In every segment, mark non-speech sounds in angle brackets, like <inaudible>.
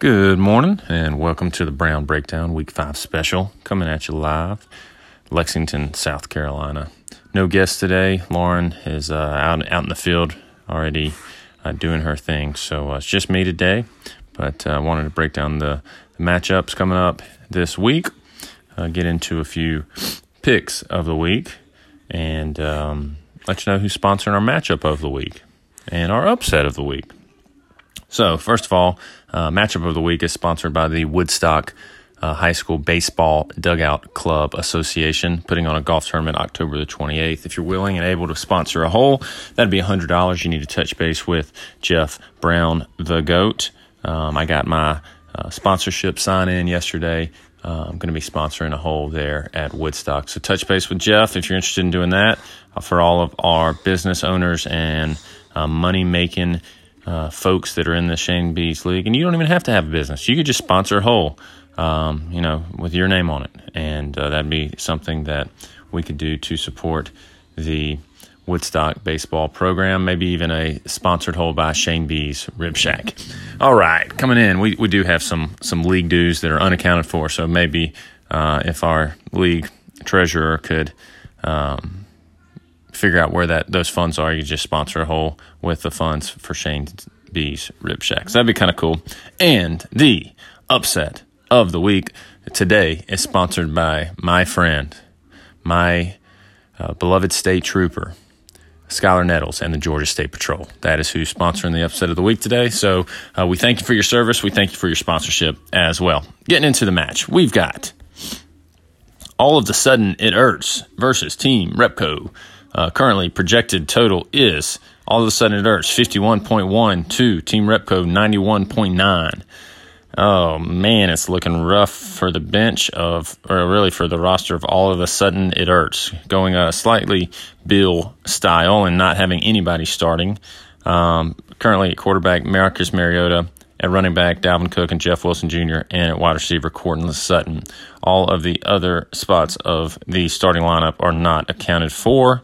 Good morning and welcome to the Brown Breakdown Week 5 special coming at you live, Lexington, South Carolina. No guest today. Lauren is uh, out, out in the field already uh, doing her thing, so uh, it's just me today. But I uh, wanted to break down the, the, matchups coming up this week, uh, get into a few picks of the week, and um, let you know who's sponsoring our matchup of the week and our upset of the week. So, first of all, uh, matchup of the week is sponsored by the Woodstock uh, High School Baseball Dugout Club Association, putting on a golf tournament October the 28th. If you're willing and able to sponsor a hole, that'd be $100. You need to touch base with Jeff Brown, the GOAT. Um, I got my uh, sponsorship sign in yesterday. Uh, I'm going to be sponsoring a hole there at Woodstock. So touch base with Jeff if you're interested in doing that. Uh, for all of our business owners and uh, money making uh, folks that are in the Shane B's League, and you don't even have to have a business. You could just sponsor a hole, um, you know, with your name on it, and uh, that'd be something that we could do to support the Woodstock baseball program. Maybe even a sponsored hole by Shane B's Rib Shack. All right, coming in, we we do have some some league dues that are unaccounted for, so maybe uh, if our league treasurer could. Um, figure out where that those funds are, you just sponsor a hole with the funds for Shane B's Rib Shack. So that'd be kind of cool. And the upset of the week today is sponsored by my friend, my uh, beloved state trooper, Skylar Nettles and the Georgia State Patrol. That is who's sponsoring the upset of the week today. So uh, we thank you for your service. We thank you for your sponsorship as well. Getting into the match, we've got all of the sudden it hurts versus Team Repco. Uh, currently, projected total is all of a sudden it hurts 51.1 to Team Repco 91.9. Oh man, it's looking rough for the bench of, or really for the roster of all of a sudden it hurts. Going a slightly Bill style and not having anybody starting. Um, currently at quarterback, Marcus Mariota. At running back, Dalvin Cook and Jeff Wilson Jr., and at wide receiver, Courtland Sutton. All of the other spots of the starting lineup are not accounted for.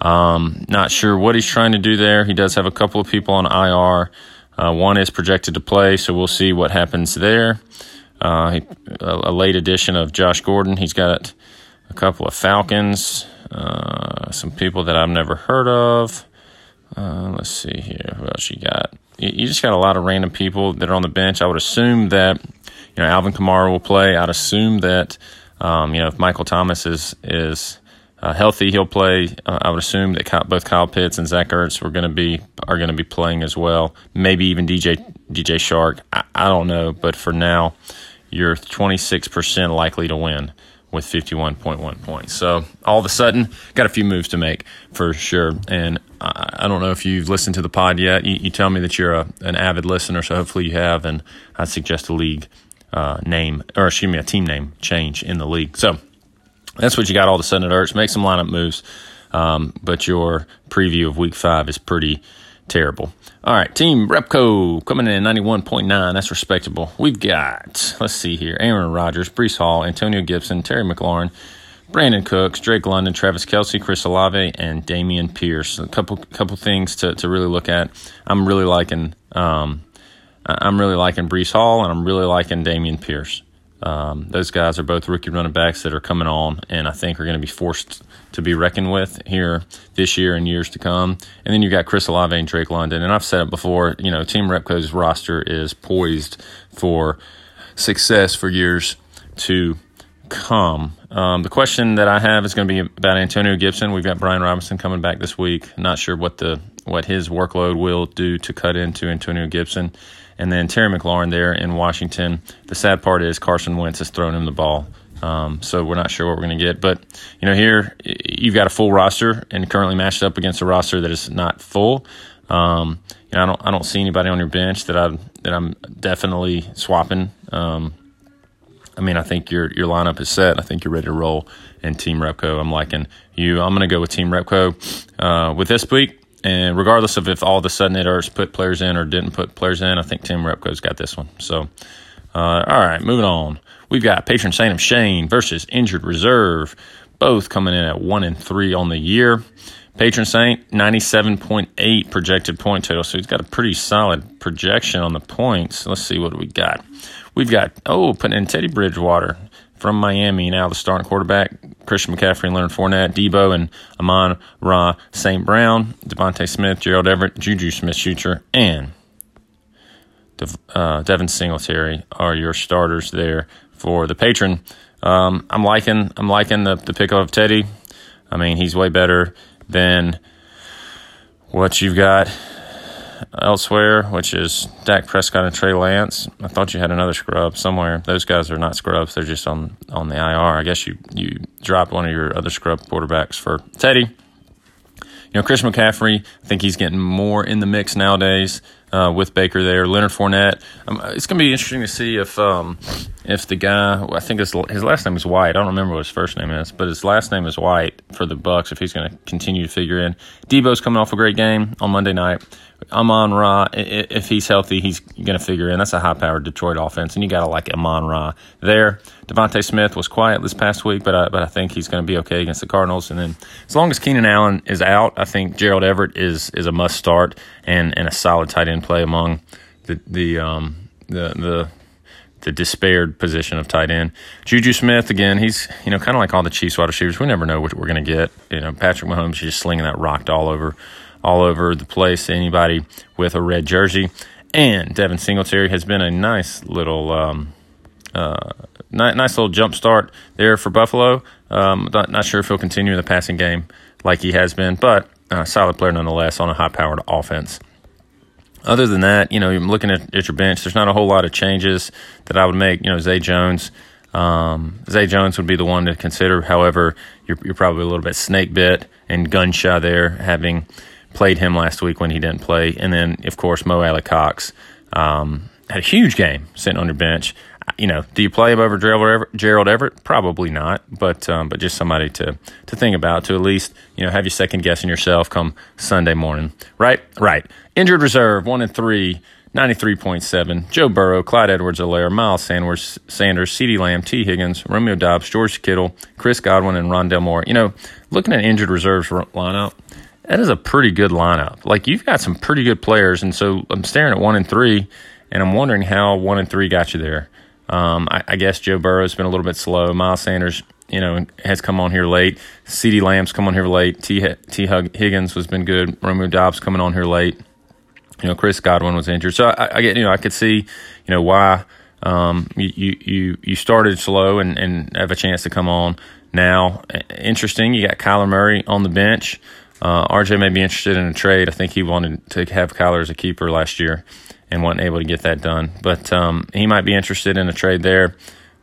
Um, not sure what he's trying to do there. He does have a couple of people on IR. Uh, one is projected to play, so we'll see what happens there. Uh, a, a, late addition of Josh Gordon. He's got a couple of Falcons, uh, some people that I've never heard of. Uh, let's see here. Who else you got? You just got a lot of random people that are on the bench. I would assume that you know Alvin Kamara will play. I'd assume that um, you know if Michael Thomas is is uh, healthy, he'll play. Uh, I would assume that Kyle, both Kyle Pitts and Zach Ertz were going to be are going to be playing as well. Maybe even DJ DJ Chark. I, I don't know, but for now, you're 26 percent likely to win with 51.1 points. So all of a sudden, got a few moves to make for sure. And I, don't know if you've listened to the pod yet. You, you tell me that you're a, an avid listener, so hopefully you have. And I suggest a league uh, name, or excuse me, a team name change in the league. So that's what you got all of a sudden it hurts. Make some lineup moves. Um, but your preview of week five is pretty terrible. All right, Team Repco coming in at 91.9. That's respectable. We've got, let's see here, Aaron Rodgers, Breece Hall, Antonio Gibson, Terry McLaurin, Brandin Cooks, Drake London, Travis Kelce, Chris Olave, and Dameon Pierce. A couple couple things to, to really look at. I'm really liking um, I'm really liking Breece Hall, and I'm really liking Dameon Pierce. Um, those guys are both rookie running backs that are coming on, and I think are going to be forced to be reckoned with here this year and years to come. And then you've got Chris Olave and Drake London. And I've said it before, you know, Team Repco's roster is poised for success for years to come. Um, the question that I have is going to be about Antonio Gibson. We've got Brian Robinson coming back this week. Not sure what the what his workload will do to cut into Antonio Gibson. And then Terry McLaurin there in Washington. The sad part is Carson Wentz has thrown him the ball um, so we're not sure what we're going to get. But, you know, here you've got a full roster and currently matched up against a roster that is not full. Um, you know, I don't, I don't see anybody on your bench that I that I'm definitely swapping. Um, I mean, I think your your lineup is set. I think you're ready to roll. And Team Repco, I'm liking you. I'm going to go with Team Repco uh, with this week. And regardless of if all of a sudden it hurts put players in or didn't put players in, I think Tim Repco's got this one. So, uh, all right, moving on. We've got patron saint of Shane versus injured reserve, both coming in at one and three on the year. Patron Saint, 97.8 projected point total. So he's got a pretty solid projection on the points. Let's see what we got. We've got, oh, putting in Teddy Bridgewater from Miami, now the starting quarterback. Christian McCaffrey and Leonard Fournette, Deebo and Amon Ra, St. Brown, DeVonta Smith, Gerald Everett, Juju Smith Schuster, and uh, Devin Singletary are your starters there for the patron. Um, I'm liking I'm liking the the pick of Teddy. I mean, he's way better than what you've got elsewhere, which is Dak Prescott and Trey Lance. I thought you had another scrub somewhere. Those guys are not scrubs; they're just on on the IR. I guess you you dropped one of your other scrub quarterbacks for Teddy. You know, Chris McCaffrey. I think he's getting more in the mix nowadays uh, with Baker there. Leonard Fournette. Um, it's going to be interesting to see if um, if the guy, I think his, his last name is White. I don't remember what his first name is, but his last name is White for the Bucs. If he's going to continue to figure in, Deebo's coming off a great game on Monday night. Amon Ra, if he's healthy, he's going to figure in. That's a high-powered Detroit offense, and you got to like Amon Ra there. DeVonta Smith was quiet this past week, but I, but I think he's going to be okay against the Cardinals. And then as long as Keenan Allen is out, I think Gerald Everett is is a must start and and a solid tight end play among the the um the the the despaired position of tight end. Juju Smith, again, he's, you know, kind of like all the Chiefs wide receivers. We never know what we're going to get. You know, Patrick Mahomes is just slinging that rock all over all over the place to anybody with a red jersey. And Devin Singletary has been a nice little, um, uh, nice little jump start there for Buffalo. Um, not, not sure if he'll continue in the passing game like he has been, but uh, solid player nonetheless on a high-powered offense. Other than that, you know, you're looking at, at your bench. There's not a whole lot of changes that I would make. You know, Zay Jones. Um, Zay Jones would be the one to consider. However, you're, you're probably a little bit snake bit and gun shy there, having played him last week when he didn't play. And then, of course, Mo Alie-Cox um, had a huge game sitting on your bench. You know, do you play him over Gerald Everett? Probably not, but um, but just somebody to to think about to at least you know have you second guessing yourself come Sunday morning, right? Right. Injured reserve one and three. 93.7. Joe Burrow, Clyde Edwards Helaire, Miles Sanders, Sanders, CeeDee Lamb, Tee Higgins, Romeo Doubs, George Kittle, Chris Godwin, and Rondale Moore. You know, looking at injured reserves lineup, that is a pretty good lineup. Like you've got some pretty good players, and so I'm staring at one and three, and I'm wondering how one and three got you there. Um, I, I, guess Joe Burrow's been a little bit slow. Miles Sanders, you know, has come on here late. CeeDee Lamb's come on here late. T. Tee Higgins has been good. Romeo Doubs coming on here late. You know, Chris Godwin was injured, so I, I get you know I could see you know why um, you you you started slow and and have a chance to come on now. Interesting, you got Kyler Murray on the bench. Uh, RJ may be interested in a trade. I think he wanted to have Kyler as a keeper last year and wasn't able to get that done. But um, he might be interested in a trade there.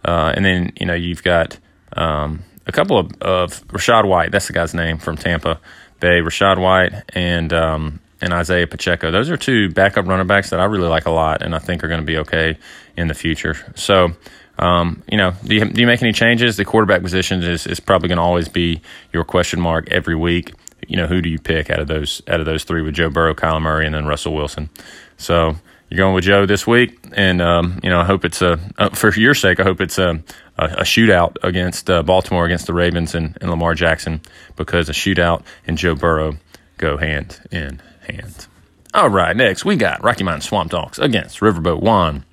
Uh, and then, you know, you've got um, a couple of, of Rachaad White. That's the guy's name from Tampa Bay. Rachaad White and um, and Isaiah Pacheco. Those are two backup running backs that I really like a lot and I think are going to be okay in the future. So, um, you know, do you, do you make any changes? The quarterback position is, is probably going to always be your question mark every week you know, who do you pick out of those out of those three with Joe Burrow, Kyler Murray, and then Russell Wilson? So you're going with Joe this week, and um, you know, I hope it's a uh, for your sake. I hope it's a a, a shootout against uh, Baltimore against the Ravens and, and Lamar Jackson because a shootout and Joe Burrow go hand in hand. All right, next we got Rocky Mountain Swamp Dogs against Riverboat One.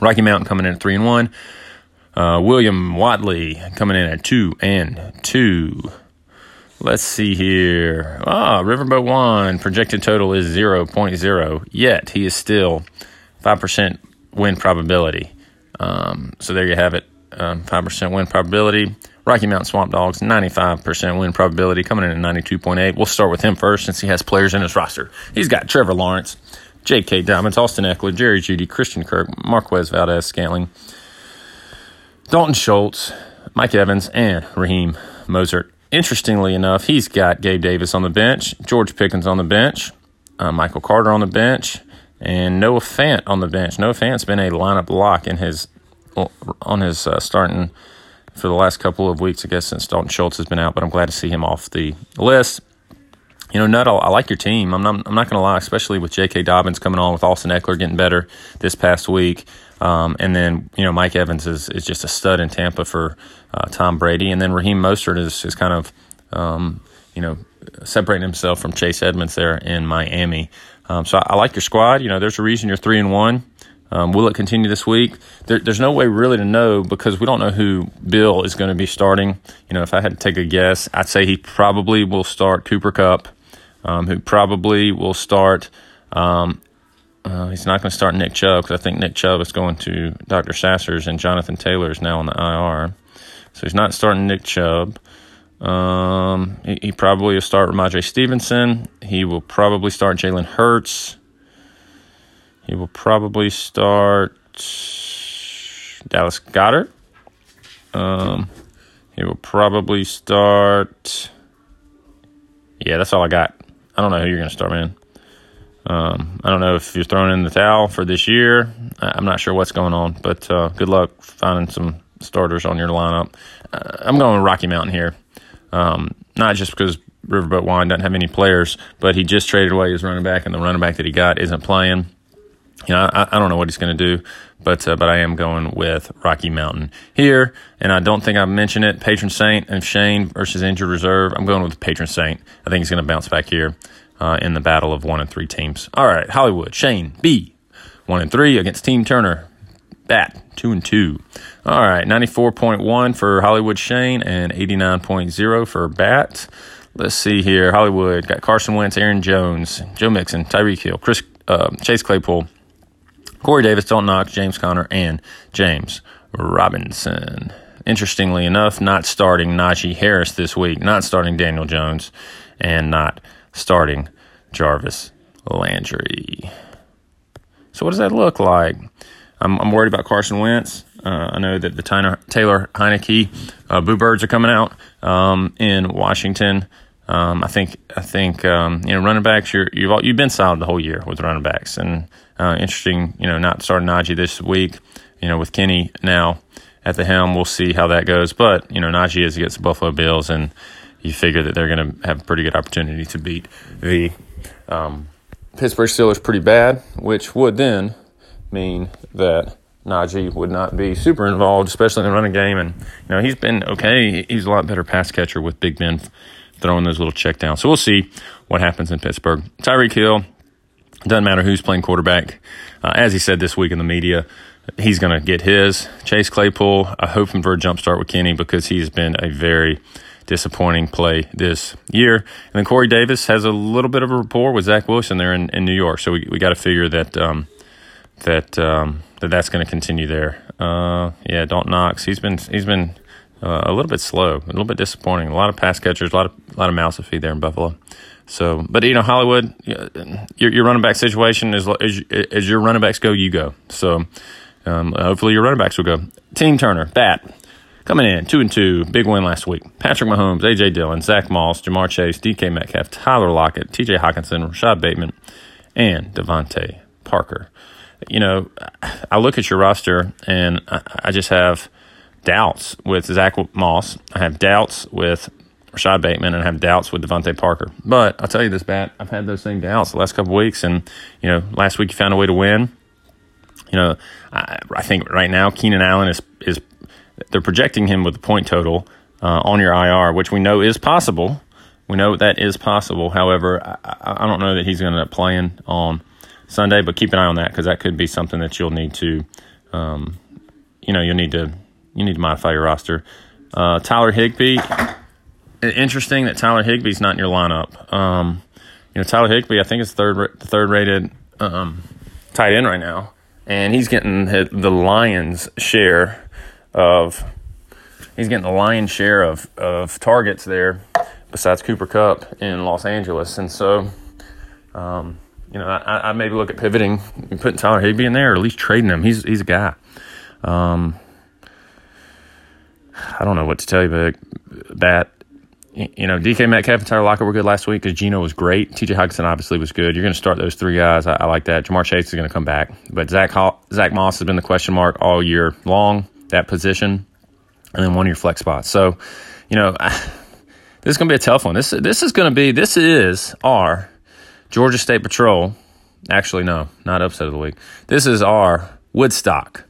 Rocky Mountain coming in at three and one. Uh, William Watley coming in at two and two. Let's see here. Ah, Riverboat One projected total is 0.0, yet he is still 5% win probability. Um, so there you have it um, 5% win probability. Rocky Mountain Swamp Dogs, 95% win probability, coming in at 92.8. We'll start with him first since he has players in his roster. He's got Trevor Lawrence, J.K. Dobbins, Austin Ekeler, Jerry Jeudy, Christian Kirk, Marquez Valdes Scantling, Dalton Schultz, Mike Evans, and Raheem Mostert. Interestingly enough, he's got Gabe Davis on the bench, George Pickens on the bench, uh, Michael Carter on the bench, and Noah Fant on the bench. Noah Fant's been a lineup lock in his on his uh, starting for the last couple of weeks, I guess, since Dalton Schultz has been out. But I'm glad to see him off the list. You know, Nutt, I like your team. I'm not, I'm not going to lie, especially with J.K. Dobbins coming on with Austin Ekeler getting better this past week. Um, and then, you know, Mike Evans is, is just a stud in Tampa for uh, Tom Brady. And then Raheem Mostert is, is kind of, um, you know, separating himself from Chase Edmonds there in Miami. Um, so I, I, like your squad. You know, there's a reason you're three and one. Um, will it continue this week? There, there's no way really to know because we don't know who Bill is going to be starting. You know, if I had to take a guess, I'd say he probably will start Cooper Kupp, um, who probably will start. Um, uh, he's not going to start Nick Chubb because I think Nick Chubb is going to Dr. Sasser's and Jonathan Taylor is now on the IR. So he's not starting Nick Chubb. Um, he, he, probably will start Rhamondre Stevenson. He will probably start Jalen Hurts. He will probably start Dallas Goedert. Um, he will probably start. Yeah, that's all I got. I don't know who you're going to start, man. Um, I don't know if you're throwing in the towel for this year. I'm not sure what's going on, but uh, good luck finding some starters on your lineup. Uh, I'm going with Rocky Mountain here. Um, not just because Riverboat One doesn't have any players, but he just traded away his running back, and the running back that he got isn't playing. You know, I, I don't know what he's going to do, but uh, but I am going with Rocky Mountain here, and I don't think I mentioned it. Patron Saint and Shane versus Injured Reserve. I'm going with Patron Saint. I think he's going to bounce back here uh, in the battle of one and three teams. All right, Hollywood Shane B, one and three against Team Turner. Bat two and two. All right, ninety four point one for Hollywood Shane and eighty nine point zero for Bat. Let's see here. Hollywood got Carson Wentz, Aaron Jones, Joe Mixon, Tyreek Hill, Chris uh, Chase Claypool, Corey Davis, Dalton Knox, James Conner, and James Robinson. Interestingly enough, not starting Najee Harris this week, not starting Daniel Jones, and not starting Jarvis Landry. So, what does that look like? I'm, I'm worried about Carson Wentz. Uh, I know that the Tyler, Taylor Heinicke uh, Boo Birds are coming out um, in Washington. Um, I think I think um, you know running backs. you have you've, you've been solid the whole year with running backs, and uh, interesting. You know, not starting Najee this week. You know, with Kenny now at the helm, we'll see how that goes. But you know, Najee is against the Buffalo Bills, and you figure that they're going to have a pretty good opportunity to beat the um, Pittsburgh Steelers pretty bad, which would then mean that Najee would not be super involved, especially in the running game. And you know he's been okay. He's a lot better pass catcher with Big Ben throwing those little check downs. So we'll see what happens in Pittsburgh. Tyreek Hill doesn't matter who's playing quarterback. Uh, as he said this week in the media, he's going to get his. Chase Claypool, I hope him for a jump start with Kenny because he's been a very disappointing play this year. And then Corey Davis has a little bit of a rapport with Zach Wilson there in, in New York. So we, we got to figure that um, that um, that that's going to continue there. Uh, yeah, Dalton Knox. He's been he's been uh, a little bit slow, a little bit disappointing. A lot of pass catchers, a lot of a lot of mouths to feed there in Buffalo. So, but you know, Hollywood, your, your running back situation is as, as your running backs go, you go. So, um, hopefully your running backs will go. Team Turner, bat. Coming in, two and two, big win last week. Patrick Mahomes, AJ Dillon, Zach Moss, Ja'Marr Chase, DK Metcalf, Tyler Lockett, TJ Hockenson, Rashod Bateman, and DeVante Parker. You know, I look at your roster and I just have doubts with Zach Moss. I have doubts with Rashod Bateman and I have doubts with DeVante Parker. But I'll tell you this, Bat, I've had those same doubts the last couple weeks. And, you know, last week you found a way to win. You know, I, I think right now Keenan Allen is, is they're projecting him with the point total uh, on your IR, which we know is possible. We know that is possible. However, I, I don't know that he's going to end up playing on Sunday, but keep an eye on that because that could be something that you'll need to, um, you know, you'll need to you need to modify your roster. Uh, Tyler Higbee. Interesting that Tyler Higbee's not in your lineup. Um, you know, Tyler Higbee, I think is third third rated um, tight end right now, and he's getting the Lions' share of he's getting the lion's share of, of targets there besides Cooper Kupp in Los Angeles. And so, um, you know, I, I maybe look at pivoting and putting Tyler Higbee in there or at least trading him. He's, he's a guy. Um, I don't know what to tell you, but that, you know, DK Metcalf and Tyler Lockett were good last week because Geno was great. TJ Hockenson obviously was good. You're going to start those three guys. I, I like that. Ja'Marr Chase is going to come back. But Zach, Zach Moss has been the question mark all year long that position, and then one of your flex spots. So, you know, <laughs> this is going to be a tough one. This this is going to be this is our Georgia State Patrol. Actually, no, not upset of the week. This is our Woodstock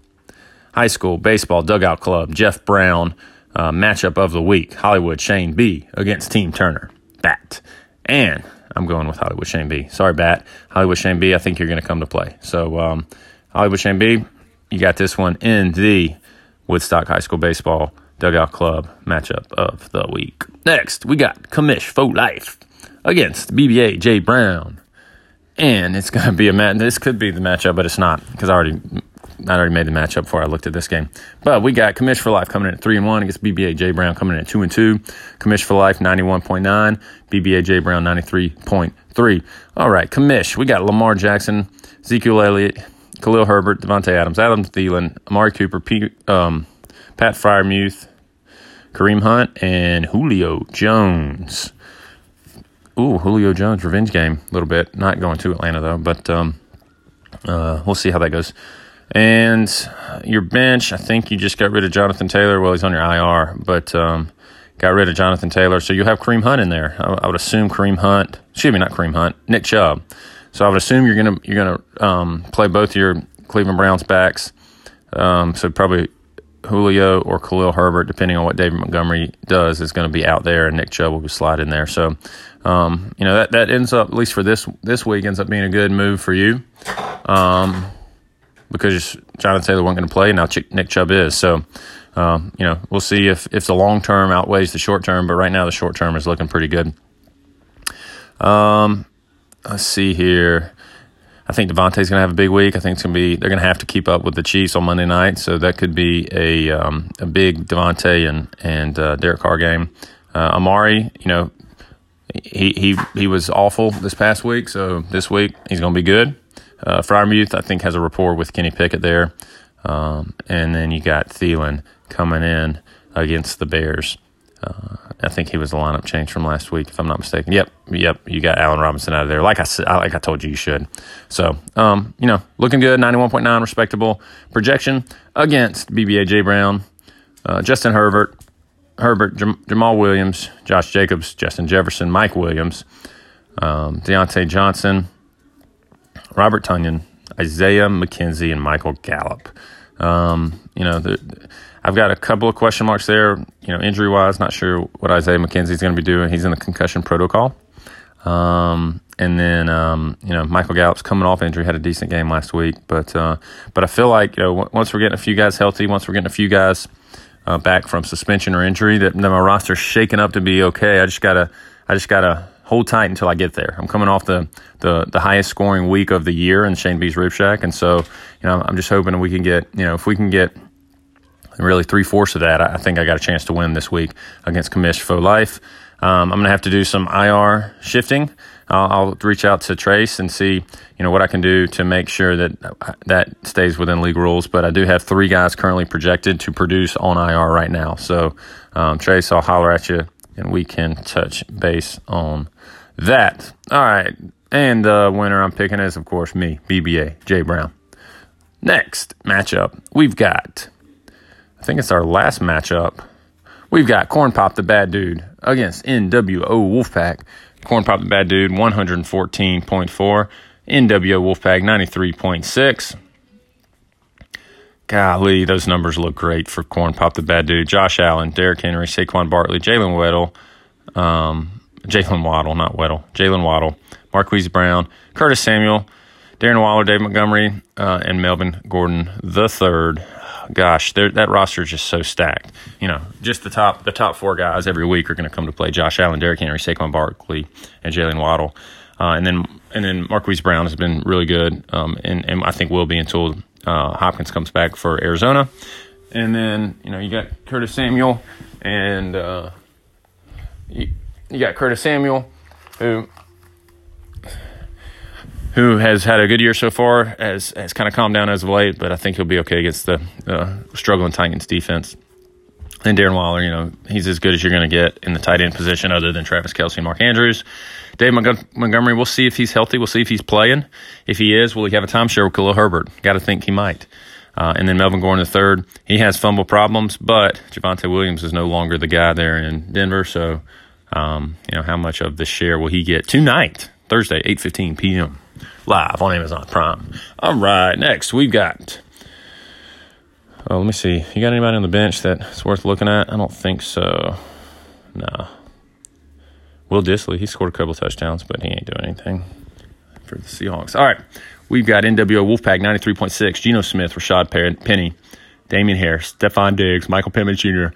High School Baseball Dugout Club Jeff Brown uh, matchup of the week. Hollywood Shane B against Team Turner. Bat. And I'm going with Hollywood Shane B. Sorry, Bat. Hollywood Shane B, I think you're going to come to play. So, um, Hollywood Shane B, you got this one in the Woodstock High School Baseball Dugout Club matchup of the week. Next, we got Commish for Life against BBA Jay Brown. And it's going to be a match. This could be the matchup, but it's not because I already I already made the matchup before I looked at this game. But we got Commish for Life coming in at 3 and 1 against BBA J Brown coming in at 2 and 2. Commish for Life 91.9, BBA J Brown 93.3. All right, Commish. We got Lamar Jackson, Ezekiel Elliott, Khalil Herbert, Davante Adams, Adam Thielen, Amari Cooper, P, um, Pat Freiermuth, Kareem Hunt, and Julio Jones. Ooh, Julio Jones revenge game a little bit. Not going to Atlanta though, but um, uh, we'll see how that goes. And your bench, I think you just got rid of Jonathan Taylor. Well, he's on your IR, but um, got rid of Jonathan Taylor. So you have Kareem Hunt in there. I, I, would assume Kareem Hunt. Excuse me, not Kareem Hunt. Nick Chubb. So I would assume you're gonna you're gonna um, play both your Cleveland Browns backs. Um, so probably Julio or Khalil Herbert, depending on what David Montgomery does, is going to be out there, and Nick Chubb will slide in there. So, um, you know that that ends up at least for this this week ends up being a good move for you. Um, because Jonathan Taylor wasn't going to play, and now Nick Chubb is. So, um, you know, we'll see if, if the long term outweighs the short term, but right now the short term is looking pretty good. Um, let's see here. I think Davante's going to have a big week. I think it's going to be they're going to have to keep up with the Chiefs on Monday night, so that could be a um, a big Davante and and uh, Derek Carr game. Uh, Amari, you know, he he he was awful this past week, so this week he's going to be good. Uh, Freiermuth, I think, has a rapport with Kenny Pickett there. Um, and then you got Thielen coming in against the Bears. Uh, I think he was the lineup change from last week, if I'm not mistaken. Yep, yep. You got Allen Robinson out of there, like I said, like I told you, you should. So, um, you know, looking good. 91.9, respectable projection against BBA J Brown, uh, Justin Herbert, Herbert, Jam- Jamaal Williams, Josh Jacobs, Justin Jefferson, Mike Williams, um, Diontae Johnson, Robert Tonyan, Isaiah McKenzie, and Michael Gallup. Um, you know, the, I've got a couple of question marks there. You know, injury wise, not sure what Isaiah McKenzie is going to be doing. He's in the concussion protocol. Um, and then um, you know Michael Gallup's coming off injury, had a decent game last week, but uh, but I feel like you know once we're getting a few guys healthy, once we're getting a few guys uh, back from suspension or injury, that, that my roster's shaking up to be okay. I just gotta I just gotta hold tight until I get there. I'm coming off the, the, the highest scoring week of the year in Shane B's Rib Shack. And so, you know, I'm just hoping we can get, you know, if we can get really three fourths of that, I think I got a chance to win this week against Commish for Life. Um, I'm going to have to do some IR shifting. I'll, I'll, reach out to Trace and see, you know, what I can do to make sure that that stays within league rules. But I do have three guys currently projected to produce on IR right now. So, um, Trace, I'll holler at you and we can touch base on that. All right. And the winner I'm picking is, of course, me, BBA, Jay Brown. Next matchup, we've got, think it's our last matchup. We've got Corn Pop the Bad Dude against NWO Wolfpack. Corn Pop the Bad Dude, 114.4. NWO Wolfpack, 93.6. Golly, those numbers look great for Corn Pop the Bad Dude. Josh Allen, Derrick Henry, Saquon Barkley, Jalen Weddle, um, Jalen Waddle, not Weddle, Jalen Waddle, Marquise Brown, Curtis Samuel, Darren Waller, Dave Montgomery, uh, and Melvin Gordon the third. Gosh, that roster is just so stacked. You know, just the top the top four guys every week are going to come to play: Josh Allen, Derrick Henry, Saquon Barkley, and Jalen Waddle. Uh, and then and then Marquise Brown has been really good, um, and, and I think will be until uh, Hopkins comes back for Arizona. And then you know you got Curtis Samuel and uh, you, you got Curtis Samuel, who who has had a good year so far, has has kind of calmed down as of late, but I think he'll be okay against the uh, struggling Titans defense. And Darren Waller, you know, he's as good as you're going to get in the tight end position, other than Travis Kelce and Mark Andrews. Dave Montgomery, we'll see if he's healthy. We'll see if he's playing. If he is, will he have a timeshare with Khalil Herbert? Got to think he might. Uh, and then Melvin Gordon the third, he has fumble problems, but Javonte Williams is no longer the guy there in Denver, so um, you know, how much of the share will he get tonight, Thursday, 8.15 p.m., live on Amazon Prime. All right, next we've got, oh, let me see. You got anybody on the bench that's worth looking at? I don't think so. No. Will Dissly, he scored a couple touchdowns, but he ain't doing anything for the Seahawks. All right, we've got NWO Wolfpack 93.6, Geno Smith, Rashaad Penny, Damien Harris, Stefon Diggs, Michael Pittman Jr.,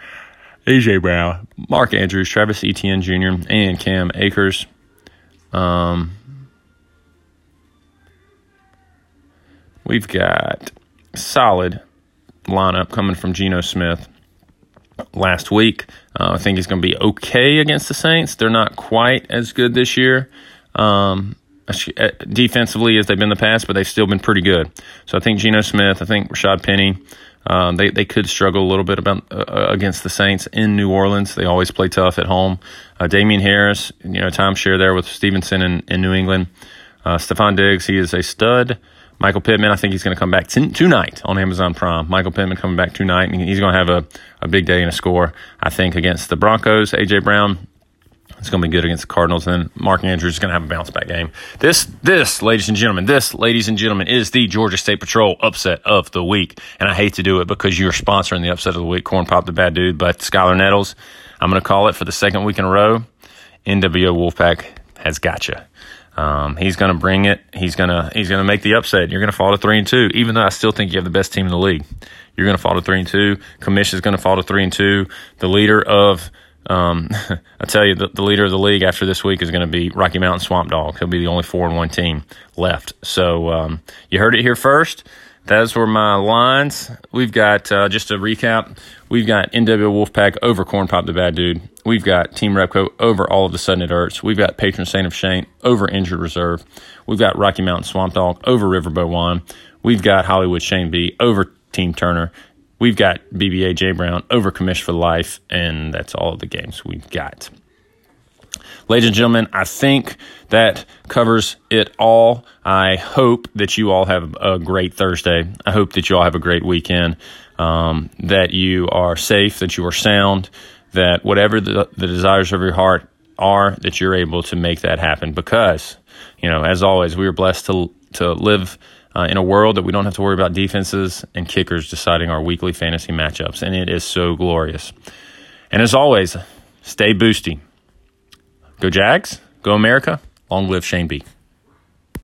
AJ Brown, Mark Andrews, Travis Etienne Jr., and Cam Akers. Um, we've got solid lineup coming from Geno Smith last week. Uh, I think he's going to be okay against the Saints. They're not quite as good this year. Um, uh, defensively as they've been in the past, but they've still been pretty good. So I think Geno Smith, I think Rashaad Penny, um, they they could struggle a little bit about uh, uh, against the Saints in New Orleans. They always play tough at home. Uh, Damien Harris, you know, timeshare there with Stevenson in, in New England. Uh, Stefon Diggs, he is a stud. Michael Pittman, I think he's going to come back t- tonight on Amazon Prime. Michael Pittman coming back tonight, and he's going to have a, a big day and a score, I think, against the Broncos. A.J. Brown, it's going to be good against the Cardinals. And Mark Andrews is going to have a bounce back game. This, this, ladies and gentlemen, this, ladies and gentlemen, is the Georgia State Patrol upset of the week. And I hate to do it because you're sponsoring the upset of the week, Corn Pop the Bad Dude, but Skylar Nettles, I'm going to call it for the second week in a row. NWO Wolfpack has got you. Um, he's going to bring it. He's going to he's going to make the upset. You're going to fall to three and two, even though I still think you have the best team in the league. You're going to fall to three and two. Commish is going to fall to three and two. The leader of um, <laughs> I tell you, the, the, leader of the league after this week is going to be Rocky Mountain Swamp Dog. He'll be the only four and one team left. So um, you heard it here first. Those were my lines. We've got uh, just to recap. We've got NW Wolfpack over Corn Pop the Bad Dude. We've got Team Repco over All of the Sudden It Hurts. We've got Patron Saint of Shane over Injured Reserve. We've got Rocky Mountain Swamp Dog over Riverboat One. We've got Hollywood Shane B over Team Turner. We've got BBA J Brown over Commish for life, and that's all of the games we've got. Ladies and gentlemen, I think that covers it all. I hope that you all have a great Thursday. I hope that you all have a great weekend, um, that you are safe, that you are sound, that whatever the, the desires of your heart are, that you're able to make that happen. Because, you know, as always, we are blessed to, to live uh, in a world that we don't have to worry about defenses and kickers deciding our weekly fantasy matchups. And it is so glorious. And as always, stay boosty. Go Jags, go America, long live Shane B.